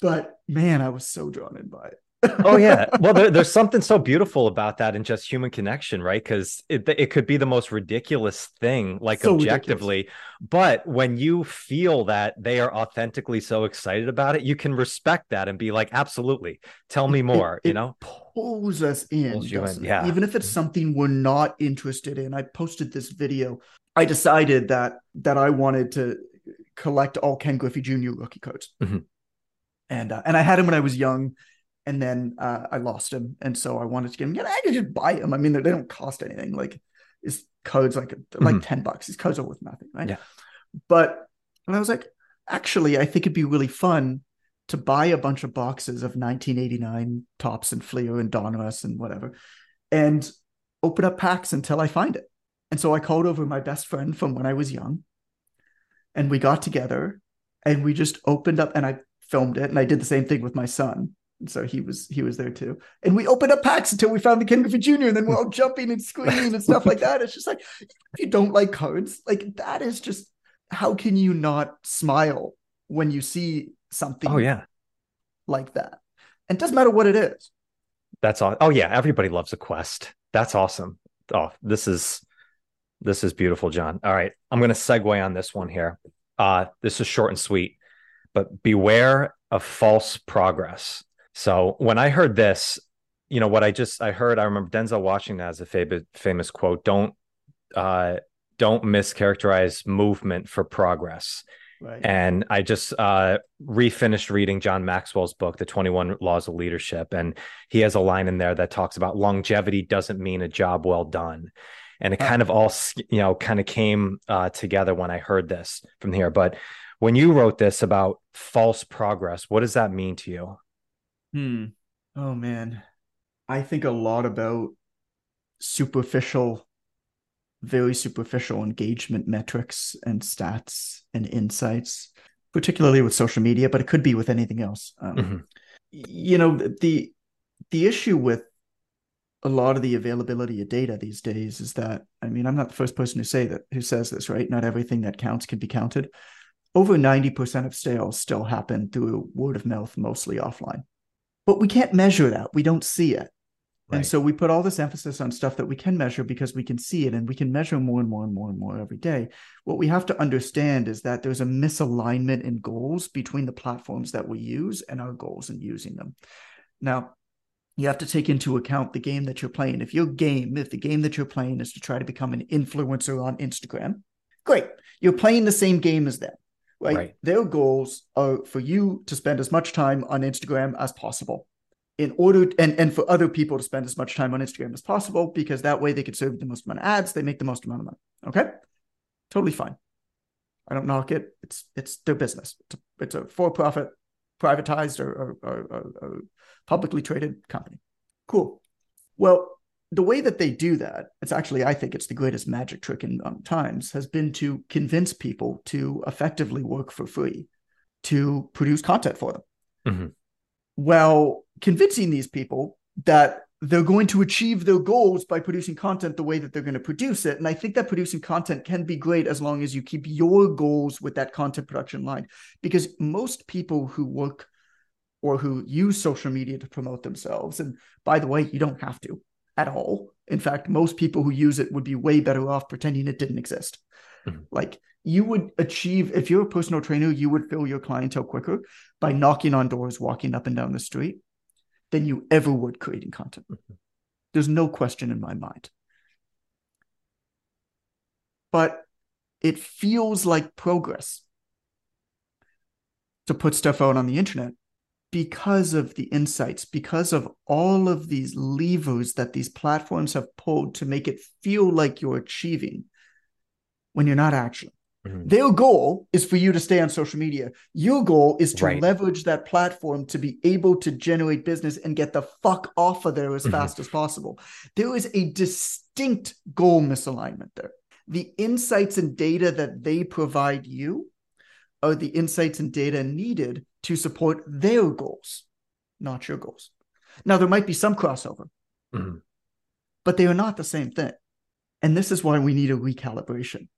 [SPEAKER 1] But man, I was so drawn in by it.
[SPEAKER 2] Oh yeah. Well there, there's something so beautiful about that and just human connection right? Because it, it could be the most ridiculous thing like so objectively. Ridiculous. but when you feel that they are authentically so excited about it you can respect that and be like absolutely. Tell me more
[SPEAKER 1] it,
[SPEAKER 2] you know?
[SPEAKER 1] pulls us in, pulls in yeah. Even if it's mm-hmm. something we're not interested in. I posted this video. I decided that that i wanted to collect all ken griffey jr rookie cards mm-hmm. and uh, and i had him when i was young and then uh, I lost him, and so I wanted to get him. Yeah, I could just buy him. I mean, they don't cost anything. Like his codes, like like mm-hmm. ten bucks. His codes are worth nothing, right?
[SPEAKER 2] Yeah.
[SPEAKER 1] But and I was like, actually, I think it'd be really fun to buy a bunch of boxes of 1989 Topps and Fleer and Donruss and whatever, and open up packs until I find it. And so I called over my best friend from when I was young, and we got together, and we just opened up, and I filmed it, and I did the same thing with my son And so he was he was there too. And we opened up packs until we found the Ken Griffey Jr. And then we're all jumping and screaming and stuff like that. It's just like if you don't like cards, like that is just how can you not smile when you see something?
[SPEAKER 2] Oh yeah,
[SPEAKER 1] like that. And it doesn't matter what it is.
[SPEAKER 2] That's all. Oh yeah, everybody loves a quest. That's awesome. Oh, this is this is beautiful, Jon. All right, I'm going to segue on this one here. Uh, this is short and sweet, but beware of false progress. So when I heard this, you know what I just I heard I remember Denzel Washington has a famous famous quote: "Don't uh, don't mischaracterize movement for progress." Right. And I just uh, refinished reading John Maxwell's book, The 21 Laws of Leadership. And he has a line in there that talks about longevity doesn't mean a job well done. And it kind of all, you know, kind of came uh, together when I heard this from here. But when you wrote this about false progress, what does that mean to you?
[SPEAKER 1] Hmm. Oh man. I think a lot about superficial very superficial engagement metrics and stats and insights, particularly with social media, but it could be with anything else. Um, mm-hmm. You know, the the issue with a lot of the availability of data these days is that I mean, I'm not the first person to say that who says this, right? Not everything that counts can be counted. Over 90% of sales still happen through word of mouth, mostly offline. But we can't measure that. We don't see it. Right. And so we put all this emphasis on stuff that we can measure because we can see it and we can measure more and more and more and more every day. What we have to understand is that there's a misalignment in goals between the platforms that we use and our goals in using them. Now, you have to take into account the game that you're playing. If your game, if the game that you're playing is to try to become an influencer on Instagram, great. You're playing the same game as them, right? right? Their goals are for you to spend as much time on Instagram as possible in order and and for other people to spend as much time on Instagram as possible because that way they can serve the most amount of ads, they make the most amount of money. Okay, totally fine. I don't knock it. It's it's their business. It's a, it's a for-profit, privatized or, or, or, or publicly traded company. Cool. Well, the way that they do that, it's actually I think it's the greatest magic trick in um, times has been to convince people to effectively work for free to produce content for them. Mm-hmm. Well, convincing these people that they're going to achieve their goals by producing content the way that they're going to produce it. And I think that producing content can be great as long as you keep your goals with that content production line. Because most people who work or who use social media to promote themselves, and by the way, you don't have to at all. In fact, most people who use it would be way better off pretending it didn't exist. Mm-hmm. Like you would achieve, if you're a personal trainer, you would fill your clientele quicker by knocking on doors, walking up and down the street than you ever would creating content. Mm-hmm. There's no question in my mind. But it feels like progress to put stuff out on the internet because of the insights, because of all of these levers that these platforms have pulled to make it feel like you're achieving when you're not actually. Mm-hmm. Their goal is for you to stay on social media. Your goal is to right. leverage that platform to be able to generate business and get the fuck off of there as mm-hmm. fast as possible. There is a distinct goal misalignment there. The insights and data that they provide you are the insights and data needed to support their goals, not your goals. Now, there might be some crossover, mm-hmm. but they are not the same thing. And this is why we need a recalibration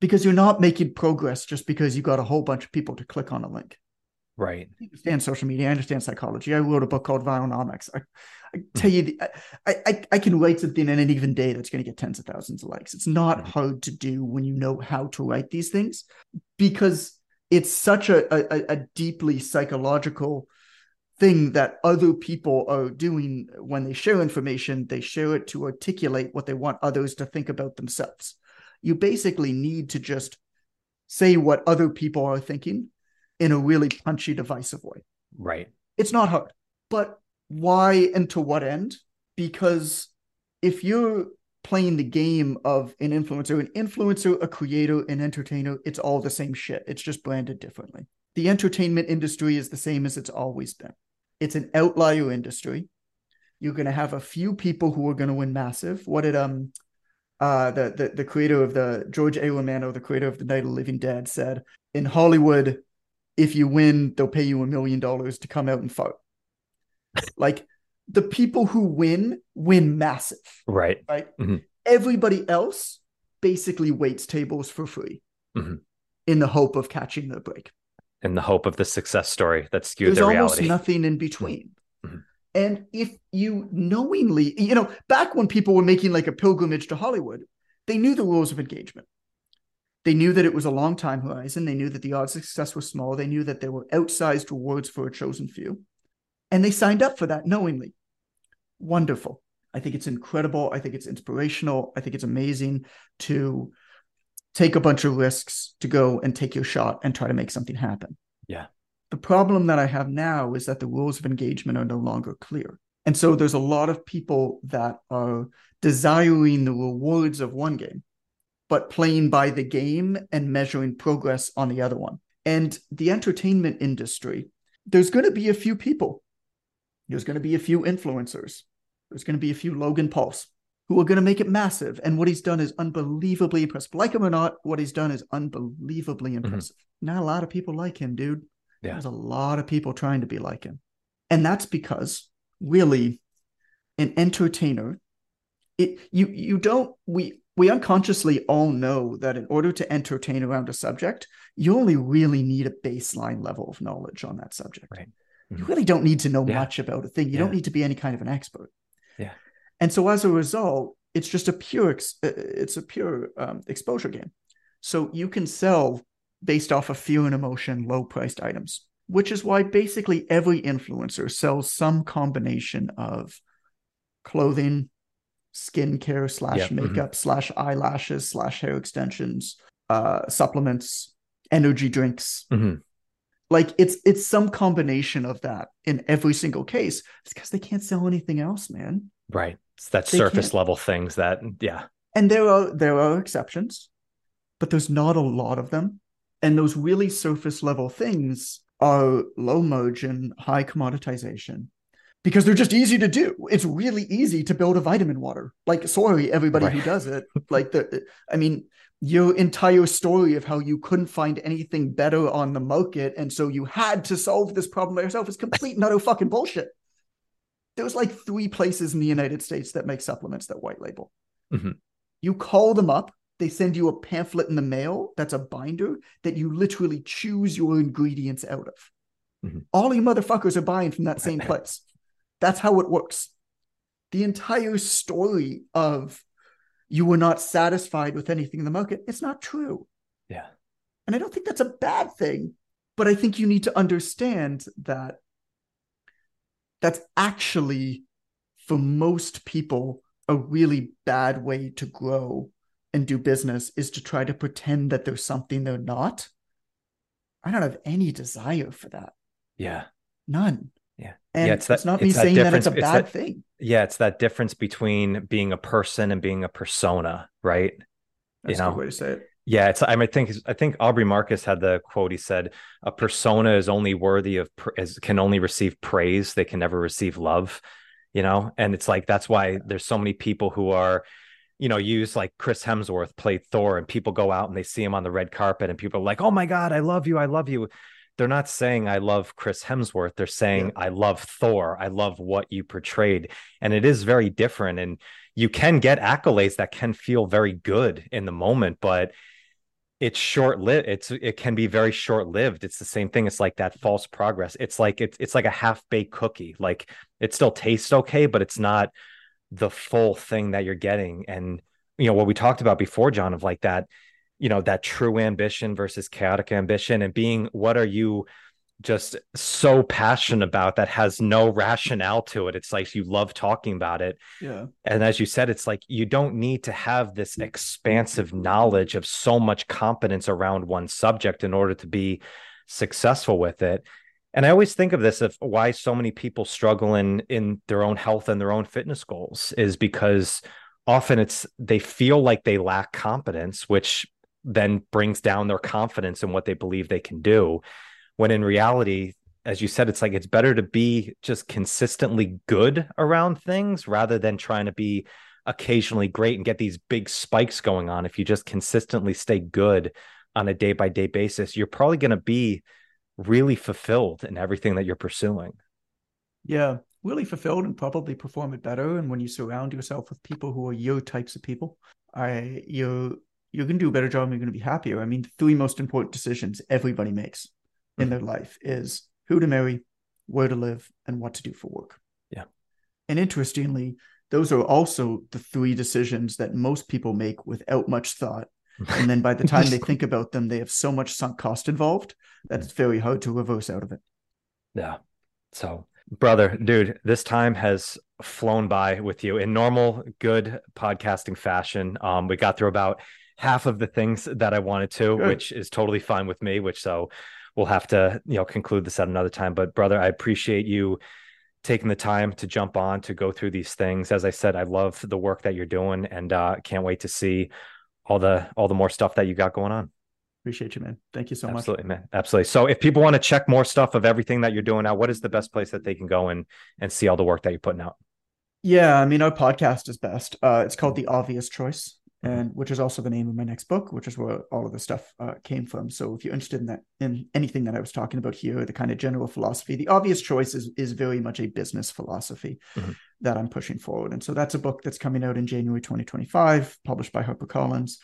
[SPEAKER 1] because you're not making progress just because you got a whole bunch of people to click on a link.
[SPEAKER 2] Right.
[SPEAKER 1] I understand social media. I understand psychology. I wrote a book called Viralnomics. I, I tell you, the, I, I, I can write something in any given day that's going to get tens of thousands of likes. It's not mm-hmm. hard to do when you know how to write these things because it's such a, a, a deeply psychological thing that other people are doing when they share information. They share it to articulate what they want others to think about themselves you basically need to just say what other people are thinking in a really punchy, divisive way.
[SPEAKER 2] Right.
[SPEAKER 1] It's not hard. But why and to what end? Because if you're playing the game of an influencer, an influencer, a creator, an entertainer, it's all the same shit. It's just branded differently. The entertainment industry is the same as it's always been. It's an outlier industry. You're going to have a few people who are going to win massive. What did um uh, the, the the creator of the George A. Romero, the creator of the Night of the Living Dead, said, "In Hollywood, if you win, they'll pay you a million dollars to come out and fight." like the people who win win massive,
[SPEAKER 2] right?
[SPEAKER 1] Right. Mm-hmm. Everybody else basically waits tables for free mm-hmm. in the hope of catching the break.
[SPEAKER 2] In the hope of the success story that skewed
[SPEAKER 1] There's
[SPEAKER 2] their
[SPEAKER 1] almost nothing in between. Mm-hmm. And if you knowingly, you know, back when people were making like a pilgrimage to Hollywood, they knew the rules of engagement. They knew that it was a long time horizon. They knew that the odds of success were small. They knew that there were outsized rewards for a chosen few. And they signed up for that knowingly. Wonderful. I think it's incredible. I think it's inspirational. I think it's amazing to take a bunch of risks to go and take your shot and try to make something happen.
[SPEAKER 2] Yeah.
[SPEAKER 1] The problem that I have now is that the rules of engagement are no longer clear. And so there's a lot of people that are desiring the rewards of one game, but playing by the game and measuring progress on the other one. And the entertainment industry, there's going to be a few people. There's going to be a few influencers. There's going to be a few Logan Pauls. who are going to make it massive. And what he's done is unbelievably impressive. Like him or not, what he's done is unbelievably
[SPEAKER 2] Mm-hmm.
[SPEAKER 1] impressive. Not a lot of people like him, dude.
[SPEAKER 2] Yeah.
[SPEAKER 1] There's a lot of people trying to be like him. And that's because really an entertainer, it you you don't we we unconsciously all know that in order to entertain around a subject, you only really need a baseline level of knowledge on that subject.
[SPEAKER 2] Right.
[SPEAKER 1] You
[SPEAKER 2] Mhm.
[SPEAKER 1] really don't need to know
[SPEAKER 2] Yeah.
[SPEAKER 1] much about a thing. You
[SPEAKER 2] Yeah.
[SPEAKER 1] don't need to be any kind of an expert.
[SPEAKER 2] Yeah.
[SPEAKER 1] And so as a result, it's just a pure ex- uh, it's a pure um, exposure game. So you can sell based off of fear and emotion, low priced items, which is why basically every influencer sells some combination of clothing, skincare slash
[SPEAKER 2] mhm.
[SPEAKER 1] makeup slash eyelashes slash hair extensions, uh, supplements, energy drinks.
[SPEAKER 2] Mhm.
[SPEAKER 1] Like it's it's some combination of that in every single case. It's because they can't sell anything else, man.
[SPEAKER 2] Right. It's that
[SPEAKER 1] They
[SPEAKER 2] surface
[SPEAKER 1] can't-
[SPEAKER 2] level things that, yeah.
[SPEAKER 1] and there are there are exceptions but there's not a lot of them and those really surface level things are low margin high commoditization because they're just easy to do it's really easy to build a vitamin water like sorry everybody who does it like the i mean your entire story of how you couldn't find anything better on the market and so you had to solve this problem by yourself is complete and utter fucking bullshit. There's like three places in the united states that make supplements that white label.
[SPEAKER 2] Mhm.
[SPEAKER 1] you call them up they send you a pamphlet in the mail that's a binder that you literally choose your ingredients out of.
[SPEAKER 2] Mhm.
[SPEAKER 1] all you motherfuckers are buying from that same place. That's how it works. The entire story of you were not satisfied with anything in the market it's not true
[SPEAKER 2] Yeah.
[SPEAKER 1] and I don't think that's a bad thing, but I think you need to understand that that's actually, for most people, a really bad way to grow and do business is to try to pretend that there's something they're not. I don't have any desire for that.
[SPEAKER 2] Yeah.
[SPEAKER 1] None.
[SPEAKER 2] Yeah.
[SPEAKER 1] And
[SPEAKER 2] Yeah,
[SPEAKER 1] it's,
[SPEAKER 2] it's that-
[SPEAKER 1] not me
[SPEAKER 2] it's that
[SPEAKER 1] saying that it's a
[SPEAKER 2] difference- it's
[SPEAKER 1] bad
[SPEAKER 2] that-
[SPEAKER 1] thing.
[SPEAKER 2] Yeah. It's that difference between being a person and being a persona, right?
[SPEAKER 1] That's
[SPEAKER 2] you
[SPEAKER 1] a good way to say it.
[SPEAKER 2] Yeah, it's. I mean, I think I think Aubrey Marcus had the quote. He said, "A persona is only worthy of is can only receive praise. They can never receive love." You know, and it's like that's why there's so many people who are, you know, use like Chris Hemsworth played Thor, and people go out and they see him on the red carpet, and people are like, "Oh my god, I love you, I love you." They're not saying I love Chris Hemsworth. They're saying I love Thor. I love what you portrayed, and it is very different. And you can get accolades that can feel very good in the moment, but it's short lived it's it can be very short lived it's the same thing it's like that false progress it's like it's it's like a half baked cookie like it still tastes okay but it's not the full thing that you're getting and you know what we talked about before Jon of like that you know that true ambition versus chaotic ambition and being what are you just so passionate about that has no rationale to it? It's like you love talking about it.
[SPEAKER 1] Yeah.
[SPEAKER 2] and as you said it's like you don't need to have this expansive knowledge of so much competence around one subject in order to be successful with it. And i always think of this of why so many people struggle in in their own health and their own fitness goals is because often it's they feel like they lack competence which then brings down their confidence in what they believe they can do when in reality as you said, it's like it's better to be just consistently good around things rather than trying to be occasionally great and get these big spikes going on. If you just consistently stay good on a day by day basis, you're probably going to be really fulfilled in everything that you're pursuing.
[SPEAKER 1] Yeah. Really fulfilled and probably perform it better. And when you surround yourself with people who are your types of people, I you're you're gonna do a better job and you're gonna be happier. I mean, the three most important decisions everybody makes in their life is who to marry, where to live, and what to do for work.
[SPEAKER 2] Yeah.
[SPEAKER 1] And interestingly, those are also the three decisions that most people make without much thought. And then by the time they think about them, they have so much sunk cost involved that it's very hard to reverse out of it.
[SPEAKER 2] Yeah. So, brother, dude, this time has flown by with you in normal, good podcasting fashion. Um, we got through about half of the things that I wanted to,
[SPEAKER 1] Good.
[SPEAKER 2] which is totally fine with me. Which so we'll have to, you know, conclude this at another time. But brother, I appreciate you taking the time to jump on to go through these things. As I said, I love the work that you're doing, and uh, can't wait to see all the all the more stuff that you got going on.
[SPEAKER 1] Appreciate you, man. Thank you so much.
[SPEAKER 2] Absolutely, man. Absolutely. So if people want to check more stuff of everything that you're doing now, what is the best place that they can go and and see all the work that you're putting out?
[SPEAKER 1] Yeah, I mean, our podcast is best. Uh, it's called The Obvious Choice, and which is also the name of my next book, which is where all of the stuff uh, came from. So, if you're interested in that, in anything that I was talking about here, the kind of general philosophy, The Obvious Choice is is very much a business philosophy mm-hmm. that I'm pushing forward, and so that's a book that's coming out in January 2025, published by HarperCollins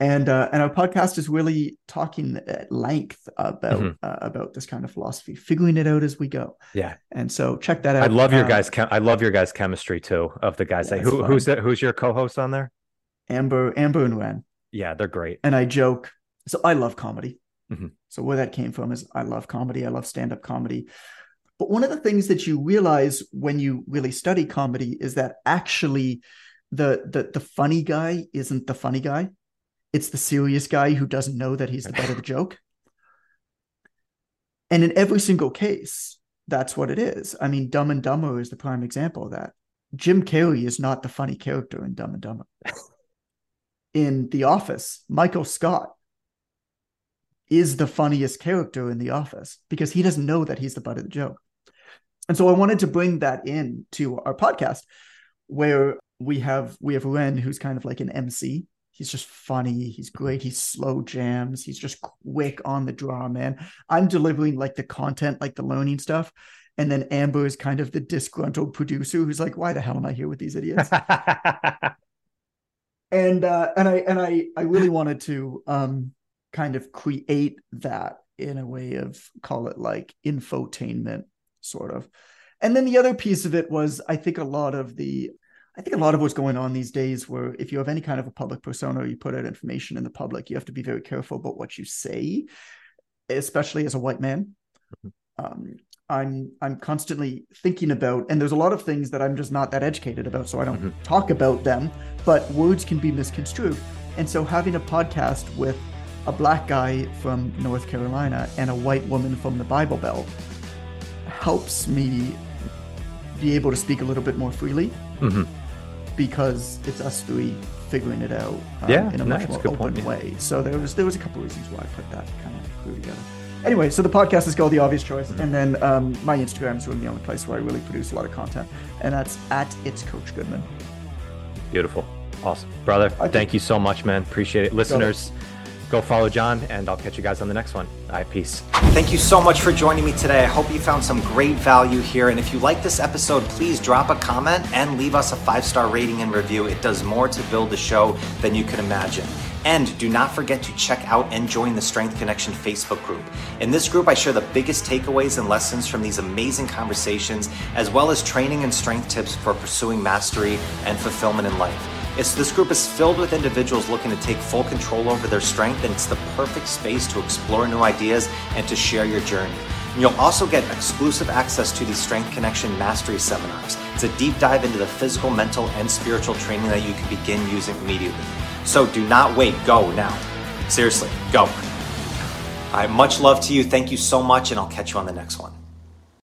[SPEAKER 1] and uh, and our podcast is really talking at length about mm-hmm. uh, about this kind of philosophy, figuring it out as we go.
[SPEAKER 3] Yeah,
[SPEAKER 1] and so check that out.
[SPEAKER 3] I love your uh, guys. I love your guys' chemistry too. Of the guys, yeah, who, who's the, who's your co-host on there?
[SPEAKER 1] Amber, Amber and Ren.
[SPEAKER 3] Yeah, they're great.
[SPEAKER 1] And I joke. So I love comedy. Mm-hmm. So where that came from is I love comedy. I love stand up comedy. But one of the things that you realize when you really study comedy is that actually the the the funny guy isn't the funny guy it's the serious guy who doesn't know that he's the butt of the joke. And in every single case, that's what it is. I mean, Dumb and Dumber is the prime example of that. Jim Carrey is not the funny character in Dumb and Dumber. in The Office, Michael Scott is the funniest character in The Office because he doesn't know that he's the butt of the joke. And so I wanted to bring that in to our podcast where we have we have Ren who's kind of like an MC He's just funny. He's great. He's slow jams. He's just quick on the draw, man. I'm delivering like the content, like the learning stuff. And then Amber is kind of the disgruntled producer who's like, why the hell am I here with these idiots? and uh, and I and I I really wanted to um kind of create that in a way of call it like infotainment sort of. And then the other piece of it was I think a lot of the I think a lot of what's going on these days, where if you have any kind of a public persona, or you put out information in the public, you have to be very careful about what you say, especially as a white man. Mm-hmm. Um, I'm I'm constantly thinking about, and there's a lot of things that I'm just not that educated about, so I don't mm-hmm. talk about them. But words can be misconstrued, and so having a podcast with a black guy from North Carolina and a white woman from the Bible Belt helps me be able to speak a little bit more freely. Mm-hmm because it's us three figuring it out um, yeah, in a much more open point, way. So there was there was a couple of reasons why I put that kind of crew together. Anyway, so the podcast is called The Obvious Choice, mm-hmm. and then um, my Instagram is really the only place where I really produce a lot of content, and that's at it's Coach Goodman.
[SPEAKER 3] Beautiful, awesome, brother. Thank you so much, man. Appreciate it, listeners go follow Jon, and I'll catch you guys on the next one. All right, peace.
[SPEAKER 2] Thank you so much for joining me today. I hope you found some great value here. And if you like this episode, please drop a comment and leave us a five star rating and review. It does more to build the show than you can imagine. And do not forget to check out and join the Strength Connection Facebook group. In this group, I share the biggest takeaways and lessons from these amazing conversations, as well as training and strength tips for pursuing mastery and fulfillment in life. It's, this group is filled with individuals looking to take full control over their strength, and it's the perfect space to explore new ideas and to share your journey. And you'll also get exclusive access to the Strength Connection Mastery seminars. It's a deep dive into the physical, mental, and spiritual training that you can begin using immediately. So do not wait, go now. Seriously, go. All right, much love to you. Thank you so much, and I'll catch you on the next one.